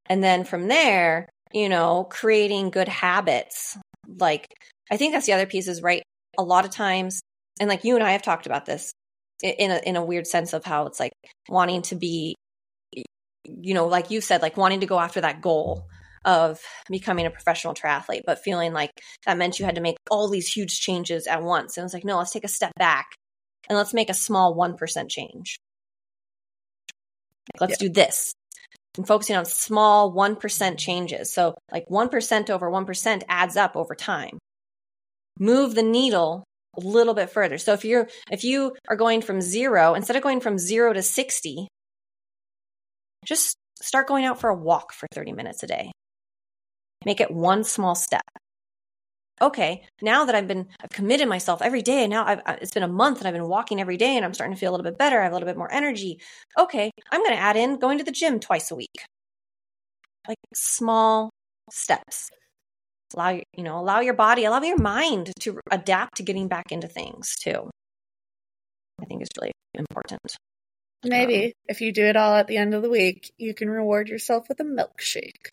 [SPEAKER 1] and then from there you know creating good habits. Like i think that's the other piece is right a lot of times and like you and i have talked about this in a in a weird sense of how it's like wanting to be you know like you said like wanting to go after that goal of becoming a professional triathlete but feeling like that meant you had to make all these huge changes at once. And it's like no let's take a step back and let's make a small 1% change. Let's do this and focusing on small 1% changes. So like 1% over 1% adds up over time. Move the needle a little bit further. So if you're if you are going from zero instead of going from zero to 60 just start going out for a walk for 30 minutes a day. Make it one small step okay now that i've been i've committed myself every day and now I've, it's been a month and i've been walking every day and i'm starting to feel a little bit better i have a little bit more energy. Okay i'm going to add in going to the gym twice a week. Like small steps. Allow you know allow your body allow your mind to adapt to getting back into things too. I think is really important.
[SPEAKER 2] Maybe um, if you do it all at the end of the week, you can reward yourself with a milkshake.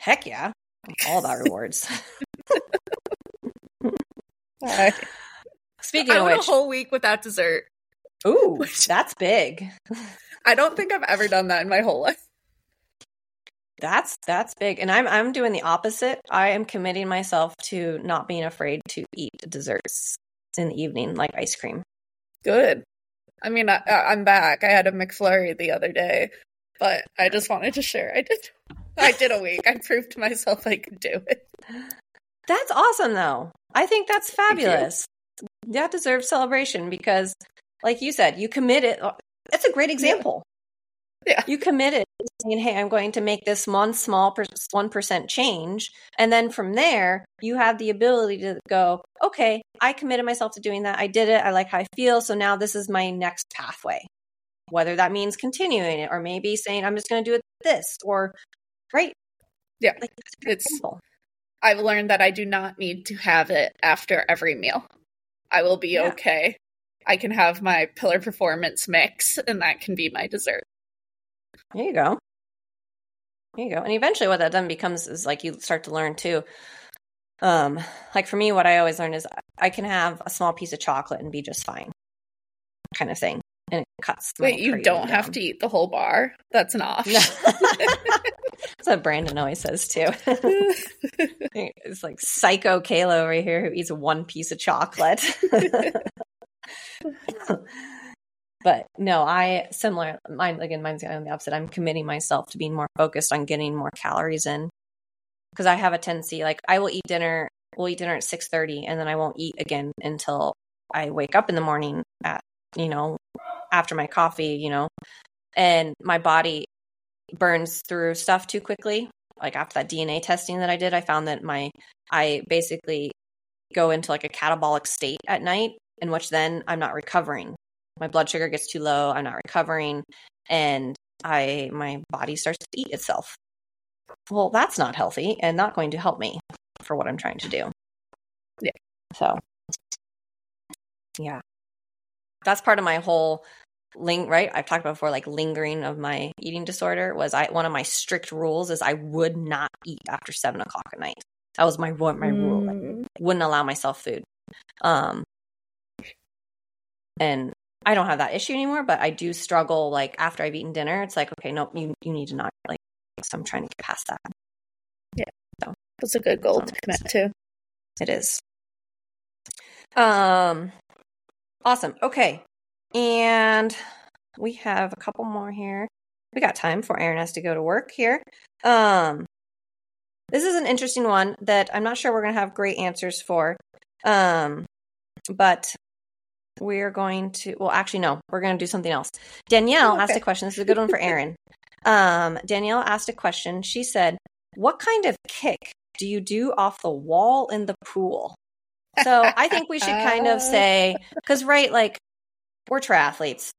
[SPEAKER 1] heck yeah. I'm all about rewards
[SPEAKER 2] I,
[SPEAKER 1] speaking
[SPEAKER 2] I
[SPEAKER 1] of
[SPEAKER 2] went
[SPEAKER 1] which
[SPEAKER 2] a whole week without dessert.
[SPEAKER 1] ooh
[SPEAKER 2] Which-
[SPEAKER 1] that's big
[SPEAKER 2] I don't think I've ever done that in my whole life.
[SPEAKER 1] That's that's big. And I'm I'm doing the opposite. I am committing myself to not being afraid to eat desserts in the evening like ice cream.
[SPEAKER 2] Good. I mean, I- I'm back. I had a McFlurry the other day, but I just wanted to share. I did. I did a week. I proved to myself I could do it.
[SPEAKER 1] That's awesome though. I think that's fabulous. That deserves celebration because like you said, you committed That's a great example.
[SPEAKER 2] Yeah.
[SPEAKER 1] You committed saying, hey, I'm going to make this one small per- 1% change. And then from there, you have the ability to go, okay, I committed myself to doing that. I did it. I like how I feel. So now this is my next pathway. Whether that means continuing it or maybe saying, I'm just going to do it this or, right?
[SPEAKER 2] Yeah.
[SPEAKER 1] Like,
[SPEAKER 2] It's
[SPEAKER 1] simple.
[SPEAKER 2] I've learned that I do not need to have it after every meal. I will be
[SPEAKER 1] Yeah.
[SPEAKER 2] okay. I can have my pillar performance mix and that can be my dessert.
[SPEAKER 1] There you go. There you go. And eventually what that then becomes is like you start to learn too. Um, like for me, what I always learn is I can have a small piece of chocolate and be just fine. Kind of thing. And it cuts.
[SPEAKER 2] Wait, you don't have to eat the whole bar. That's an option.
[SPEAKER 1] That's what Brandon always says too. it's like psycho Kayla over here who eats one piece of chocolate. but no, I similar mine again, mine's on the opposite. I'm committing myself to being more focused on getting more calories in. Because I have a tendency, like I will eat dinner, we'll eat dinner at six thirty, and then I won't eat again until I wake up in the morning at you know, after my coffee, you know. And my body burns through stuff too quickly. Like after that DNA testing that I did, I found that my I basically go into like a catabolic state at night in which then I'm not recovering. My blood sugar gets too low, I'm not recovering, and I my body starts to eat itself. Well, that's not healthy and not going to help me for what I'm trying to do.
[SPEAKER 2] Yeah.
[SPEAKER 1] So yeah. That's part of my whole ling right i've talked about before like lingering of my eating disorder was i one of my strict rules is i would not eat after seven o'clock at night that was my my rule I
[SPEAKER 2] Mm,
[SPEAKER 1] wouldn't allow myself food um and i don't have that issue anymore but i do struggle like after i've eaten dinner it's like okay nope you you need to not like so i'm trying to get past that Yeah.
[SPEAKER 2] So That's a good goal to commit to.
[SPEAKER 1] It is. Um awesome. Okay. And we have a couple more here. We got time for Erin has to go to work here. Um this is an interesting one that I'm not sure we're going to have great answers for. Um but we're going to well actually no, we're going to do something else. Danielle
[SPEAKER 2] Oh,
[SPEAKER 1] asked a question. This is a good one for Erin. Um Danielle asked a question. She said, "What kind of kick do you do off the wall in the pool?" So I think we should kind of say, because, right, like we're triathletes.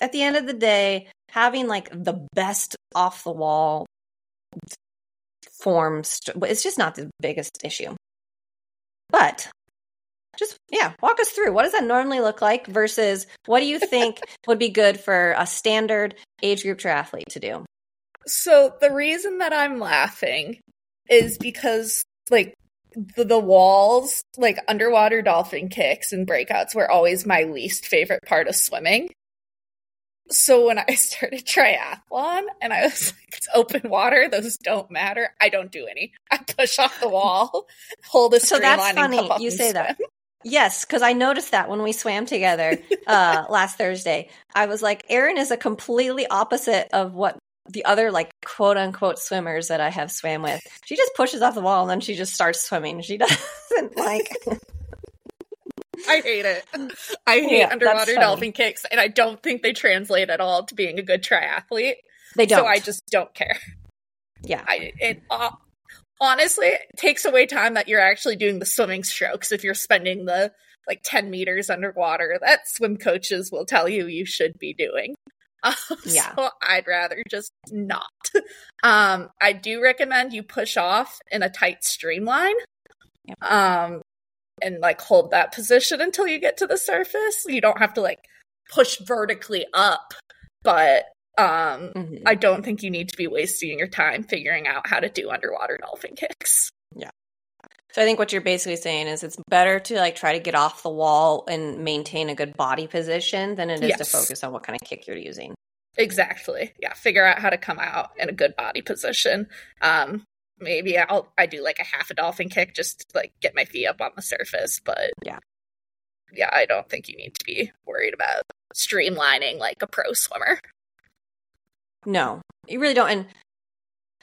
[SPEAKER 1] At the end of the day, having like the best off the wall forms, it's just not the biggest issue. But just, yeah, walk us through. What does that normally look like versus what do you think would be good for a standard age group triathlete to do?
[SPEAKER 2] So the reason that I'm laughing is because like the, the walls, like underwater dolphin kicks and breakouts were always my least favorite part of swimming. So when I started triathlon and I was like, it's open water, those don't matter. I don't do any. I push off the wall, hold a
[SPEAKER 1] So that's funny you say that. Yes, because I noticed that when we swam together uh, last Thursday. I was like, Erin is a completely opposite of what the other like quote unquote swimmers that I have swam with. She just pushes off the wall and then she just starts swimming. She doesn't like
[SPEAKER 2] I hate it. I hate
[SPEAKER 1] Yeah,
[SPEAKER 2] underwater dolphin kicks, and I don't think they translate at all to being a good triathlete.
[SPEAKER 1] they don't.
[SPEAKER 2] So I just don't care.
[SPEAKER 1] yeah.
[SPEAKER 2] I it uh, honestly it takes away time that you're actually doing the swimming strokes if you're spending the like 10 meters underwater that swim coaches will tell you you should be doing. Um,
[SPEAKER 1] Yeah.
[SPEAKER 2] So I'd rather just not. Um, I do recommend you push off in a tight streamline.
[SPEAKER 1] Yep.
[SPEAKER 2] Um, and like hold that position until you get to the surface. You don't have to like push vertically up, but um
[SPEAKER 1] Mhm.
[SPEAKER 2] I don't think you need to be wasting your time figuring out how to do underwater dolphin kicks.
[SPEAKER 1] So I think what you're basically saying is it's better to like try to get off the wall and maintain a good body position than it is to focus on what kind of kick you're using.
[SPEAKER 2] Exactly. Yeah, figure out how to come out in a good body position. Um maybe I'll I do like a half a dolphin kick just to like get my feet up on the surface, but
[SPEAKER 1] Yeah.
[SPEAKER 2] Yeah, I don't think you need to be worried about streamlining like a pro swimmer.
[SPEAKER 1] No, you really don't. And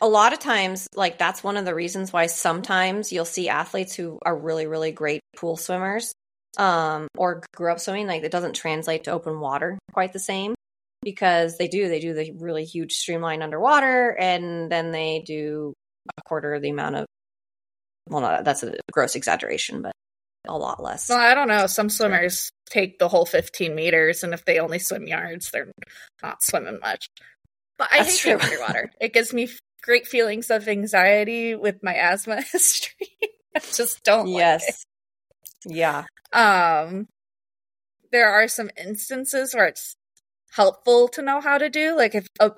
[SPEAKER 1] a lot of times, like that's one of the reasons why sometimes you'll see athletes who are really, really great pool swimmers um, or grew up swimming, like it doesn't translate to open water quite the same. because they do they do the really huge streamline underwater and then they do a quarter of the amount of well no, that's a gross exaggeration but a lot less.
[SPEAKER 2] Well i don't know. Some swimmers take the whole 15 meters and if they only swim yards they're not swimming much. But i that's hate being underwater. It gives me great feelings of anxiety with my asthma history i just don't yes
[SPEAKER 1] like yeah
[SPEAKER 2] um there are some instances where it's helpful to know how to do. Like if a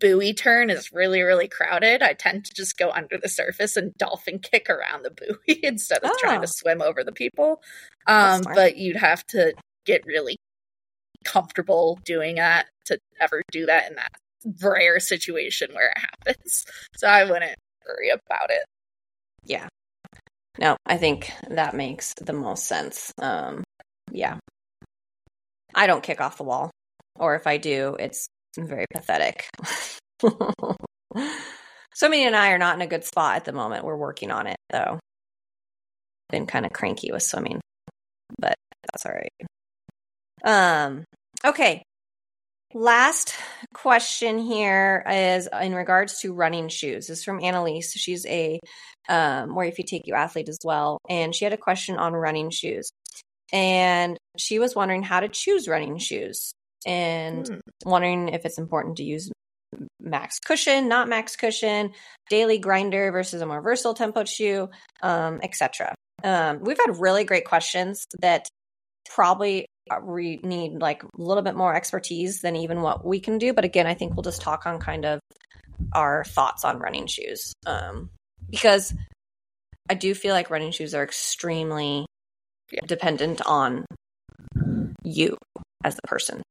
[SPEAKER 2] buoy turn is really, really crowded, I tend to just go under the surface and dolphin kick around the buoy instead of oh. trying to oh. swim over the people. Um, but you'd have to get really comfortable doing that to ever do that in that rare situation where it happens. So I wouldn't worry about it.
[SPEAKER 1] Yeah. No, I think that makes the most sense. Um, yeah. I don't kick off the wall or if I do, it's very pathetic. Swimming and I are not in a good spot at the moment. We're working on it though. Been kind of cranky with swimming, but that's all right. Um, okay. Last question here is in regards to running shoes. This is from Annalise. She's a um, Where Your Feet Take You athlete as well, and she had a question on running shoes, and she was wondering how to choose running shoes and mm. wondering if it's important to use max cushion, not max cushion, daily grinder versus a more versatile tempo shoe, um, etc. Um, we've had really great questions that probably we need like a little bit more expertise than even what we can do. But again, I think we'll just talk on kind of our thoughts on running shoes um, because I do feel like running shoes are extremely dependent on you as the person.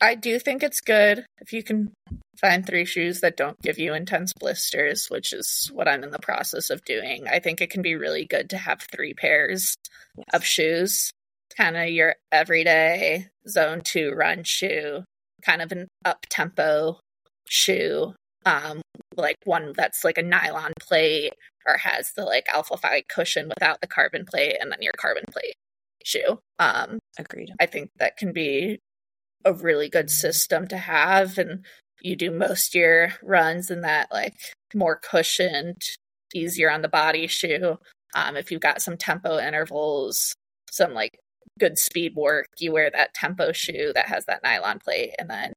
[SPEAKER 2] I do think it's good if you can find three shoes that don't give you intense blisters, which is what I'm in the process of doing. I think it can be really good to have three pairs yes. of shoes, kind of your everyday zone two run shoe, kind of an up tempo shoe, um, like one that's like a nylon plate or has the like alpha five cushion without the carbon plate, and then your carbon plate shoe. Um,
[SPEAKER 1] Agreed.
[SPEAKER 2] I think that can be a really good system to have and you do most your runs in that like more cushioned easier on the body shoe um, if you've got some tempo intervals some like good speed work you wear that tempo shoe that has that nylon plate and then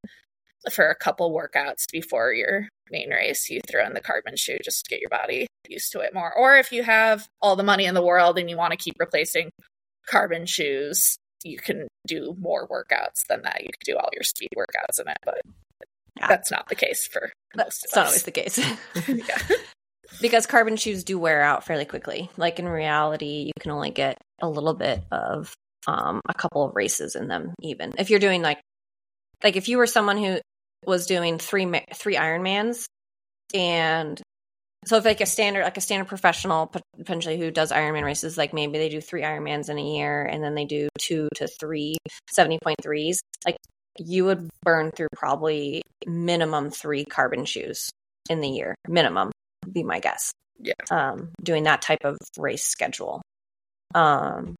[SPEAKER 2] for a couple workouts before your main race you throw in the carbon shoe just to get your body used to it more or if you have all the money in the world and you want to keep replacing carbon shoes you can do more workouts than that. You can do all your speed workouts in it, but yeah. that's not the case for most
[SPEAKER 1] That's not always the case. yeah. Because carbon shoes do wear out fairly quickly. Like in reality, you can only get a little bit of um, a couple of races in them even. If you're doing like like if you were someone who was doing three three Ironmans and so if like a standard like a standard professional potentially who does ironman races like maybe they do three ironmans in a year and then they do two to three 70.3s like you would burn through probably minimum three carbon shoes in the year. Minimum be my guess.
[SPEAKER 2] Yeah.
[SPEAKER 1] Um doing that type of race schedule. Um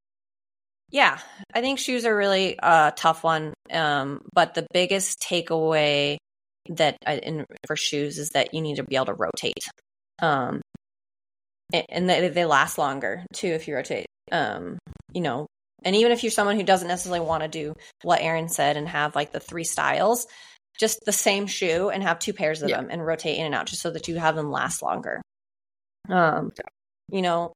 [SPEAKER 1] yeah i think shoes are really a tough one um but the biggest takeaway that I, in, for shoes is that you need to be able to rotate um, and they, they last longer too if you rotate. Um, you know, and even if you're someone who doesn't necessarily want to do what Erin said and have like the three styles, just the same shoe and have two pairs of yeah. them and rotate in and out just so that you have them last longer. Um, you know,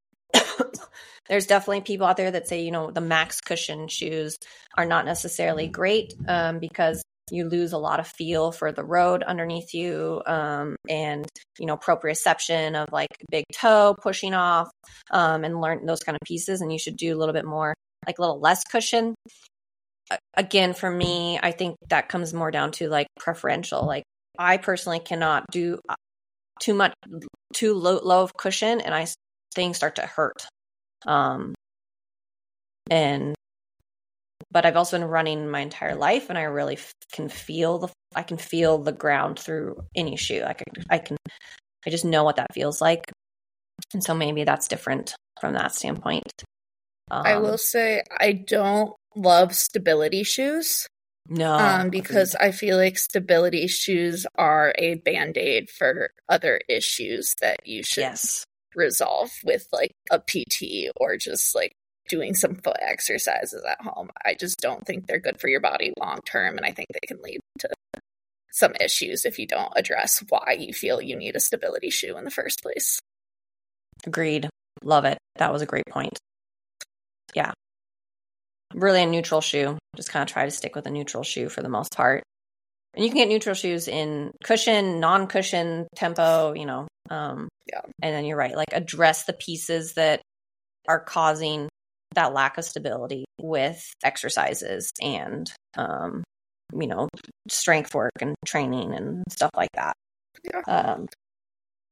[SPEAKER 1] there's definitely people out there that say, you know, the max cushion shoes are not necessarily great um, because you lose a lot of feel for the road underneath you um, and you know proprioception of like big toe pushing off um, and learn those kind of pieces and you should do a little bit more like a little less cushion. Again for me i think that comes more down to like preferential. Like i personally cannot do uh, too much too low, low of cushion and i things start to hurt um and but I've also been running my entire life and I really f- can feel the I can feel the ground through any shoe. I can I can I just know what that feels like. And so maybe that's different from that standpoint.
[SPEAKER 2] Um, I will say I don't love stability shoes.
[SPEAKER 1] No,
[SPEAKER 2] um, because I feel like stability shoes are a band aid for other issues that you should
[SPEAKER 1] yes,
[SPEAKER 2] resolve with like a PT or just like doing some foot exercises at home. I just don't think they're good for your body long term. And I think they can lead to some issues if you don't address why you feel you need a stability shoe in the first place.
[SPEAKER 1] agreed. Love it. That was a great point. Yeah, really a neutral shoe. Just kind of try to stick with a neutral shoe for the most part. And you can get neutral shoes in cushion, non-cushion, tempo. You know, um,
[SPEAKER 2] Yeah.
[SPEAKER 1] And then you're right. Like address the pieces that are causing that lack of stability with exercises and um, you know strength work and training and stuff like that.
[SPEAKER 2] Yeah.
[SPEAKER 1] Um,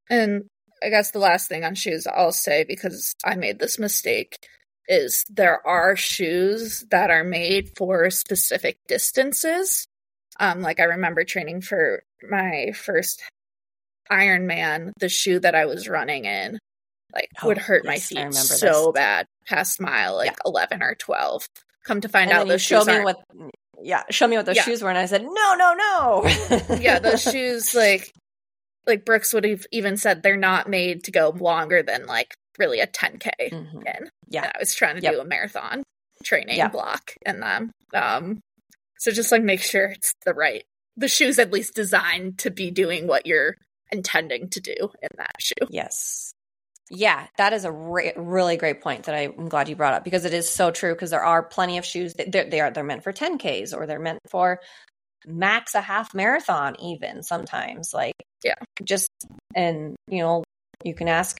[SPEAKER 2] And I guess the last thing on shoes I'll say, because I made this mistake, is there are shoes that are made for specific distances. Um, like I remember training for my first Ironman, the shoe that I was running in, like
[SPEAKER 1] Oh,
[SPEAKER 2] would hurt my
[SPEAKER 1] yes, I
[SPEAKER 2] feet so
[SPEAKER 1] this.
[SPEAKER 2] bad past mile, like
[SPEAKER 1] Yeah.
[SPEAKER 2] eleven or twelve. Come to find
[SPEAKER 1] and
[SPEAKER 2] out, those
[SPEAKER 1] show
[SPEAKER 2] shoes
[SPEAKER 1] me
[SPEAKER 2] aren't.
[SPEAKER 1] what yeah show me what those
[SPEAKER 2] Yeah.
[SPEAKER 1] shoes were and i said no no no
[SPEAKER 2] yeah, those shoes like like Brooks would have even said they're not made to go longer than like really a 10k
[SPEAKER 1] Mhm.
[SPEAKER 2] in.
[SPEAKER 1] Yeah.
[SPEAKER 2] And I was trying to
[SPEAKER 1] Yep.
[SPEAKER 2] do a marathon training
[SPEAKER 1] Yeah.
[SPEAKER 2] block in them. Um so just like make sure it's the right the shoe's at least designed to be doing what you're intending to do in that shoe.
[SPEAKER 1] yes yeah that is a re- really great point that i'm glad you brought up because it is so true because there are plenty of shoes that they're, they are they're meant for 10ks or they're meant for max a half marathon even sometimes like
[SPEAKER 2] Yeah.
[SPEAKER 1] just and you know you can ask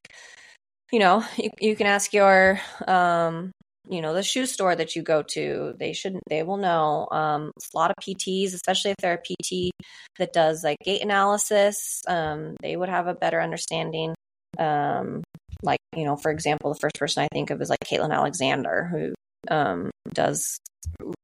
[SPEAKER 1] you know you, you can ask your um you know the shoe store that you go to they shouldn't. they will know. Um a lot of pts especially if they're a pt that does like gait analysis um they would have a better understanding. Um like you know for example the first person i think of is like caitlin alexander who um does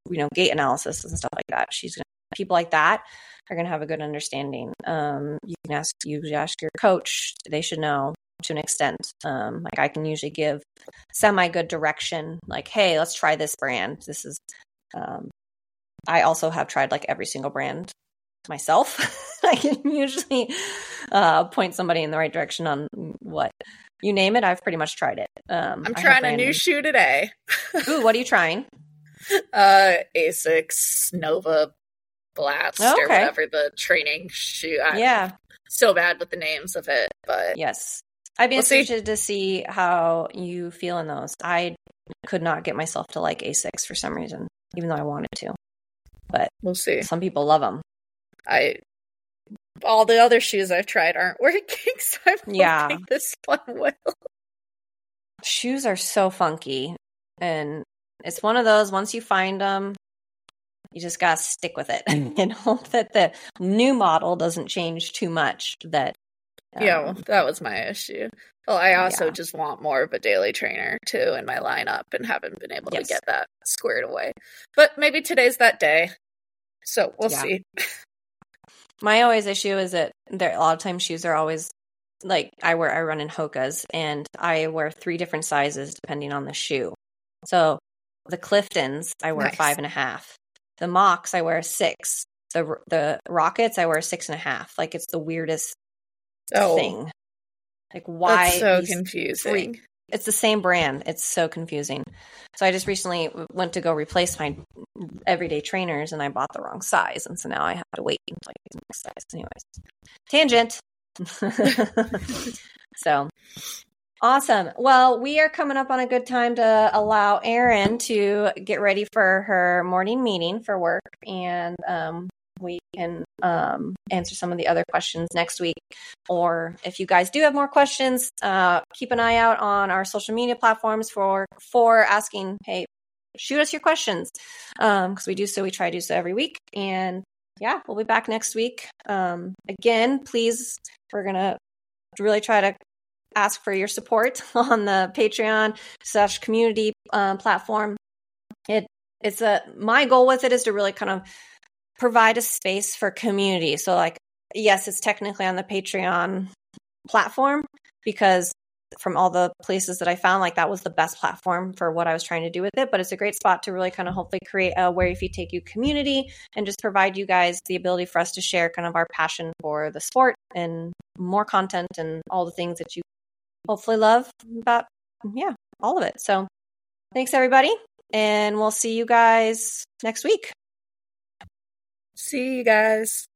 [SPEAKER 1] you know gait analysis and stuff like that. She's gonna people like that are gonna have a good understanding. Um you can ask you ask your coach they should know to an extent. Um like i can usually give semi good direction like hey let's try this brand. This is um i also have tried like every single brand myself. I can usually uh point somebody in the right direction on what you name it i've pretty much tried it. Um
[SPEAKER 2] I'm trying a new shoe today.
[SPEAKER 1] ooh what are you trying?
[SPEAKER 2] Uh Asics Nova Blast
[SPEAKER 1] Oh,
[SPEAKER 2] or whatever the training shoe. I'm
[SPEAKER 1] yeah.
[SPEAKER 2] so bad with the names of it, but
[SPEAKER 1] yes i'd be
[SPEAKER 2] We'll see.
[SPEAKER 1] interested to see how you feel in those i could not get myself to like Asics for some reason even though i wanted to But
[SPEAKER 2] we'll see.
[SPEAKER 1] some people love them
[SPEAKER 2] I all the other shoes I've tried aren't working, so I'm
[SPEAKER 1] Yeah.
[SPEAKER 2] hoping this one will.
[SPEAKER 1] shoes are so funky and it's one of those once you find them you just gotta stick with it and hope that the new model doesn't change too much that um,
[SPEAKER 2] yeah, well, that was my issue. Well, I also
[SPEAKER 1] Yeah.
[SPEAKER 2] just want more of a daily trainer too in my lineup and haven't been able
[SPEAKER 1] Yes.
[SPEAKER 2] to get that squared away. But maybe today's that day. So we'll
[SPEAKER 1] Yeah.
[SPEAKER 2] see.
[SPEAKER 1] my always issue is that there a lot of times shoes are always like I wear I run in Hokas and I wear three different sizes depending on the shoe. So the Cliftons I wear
[SPEAKER 2] Nice.
[SPEAKER 1] five and a half. The Machs I wear six. The the Rockets I wear six and a half. Like it's the weirdest
[SPEAKER 2] Oh,
[SPEAKER 1] thing. Like why
[SPEAKER 2] that's so confusing.
[SPEAKER 1] it's the same brand. It's so confusing. So I just recently went to go replace my everyday trainers and I bought the wrong size. And so now I have to wait until I get the next size. Anyways, tangent. so awesome. Well, we are coming up on a good time to allow Erin to get ready for her morning meeting for work. And um, we can um, answer some of the other questions next week. Or if you guys do have more questions, uh, keep an eye out on our social media platforms for for asking. Hey, shoot us your questions because we do so. We try to do so every week. And yeah, we'll be back next week. Um, again, please, we're gonna really try to ask for your support on the Patreon slash community um, platform. It it's a my goal with it is to really kind of provide a space for community. So like yes, it's technically on the Patreon platform because from all the places that I found, like that was the best platform for what I was trying to do with it. But it's a great spot to really kind of hopefully create a Where Your Feet Take You community and just provide you guys the ability for us to share kind of our passion for the sport and more content and all the things that you hopefully love about, yeah, all of it. So thanks, everybody. And we'll see you guys next week.
[SPEAKER 2] See you guys.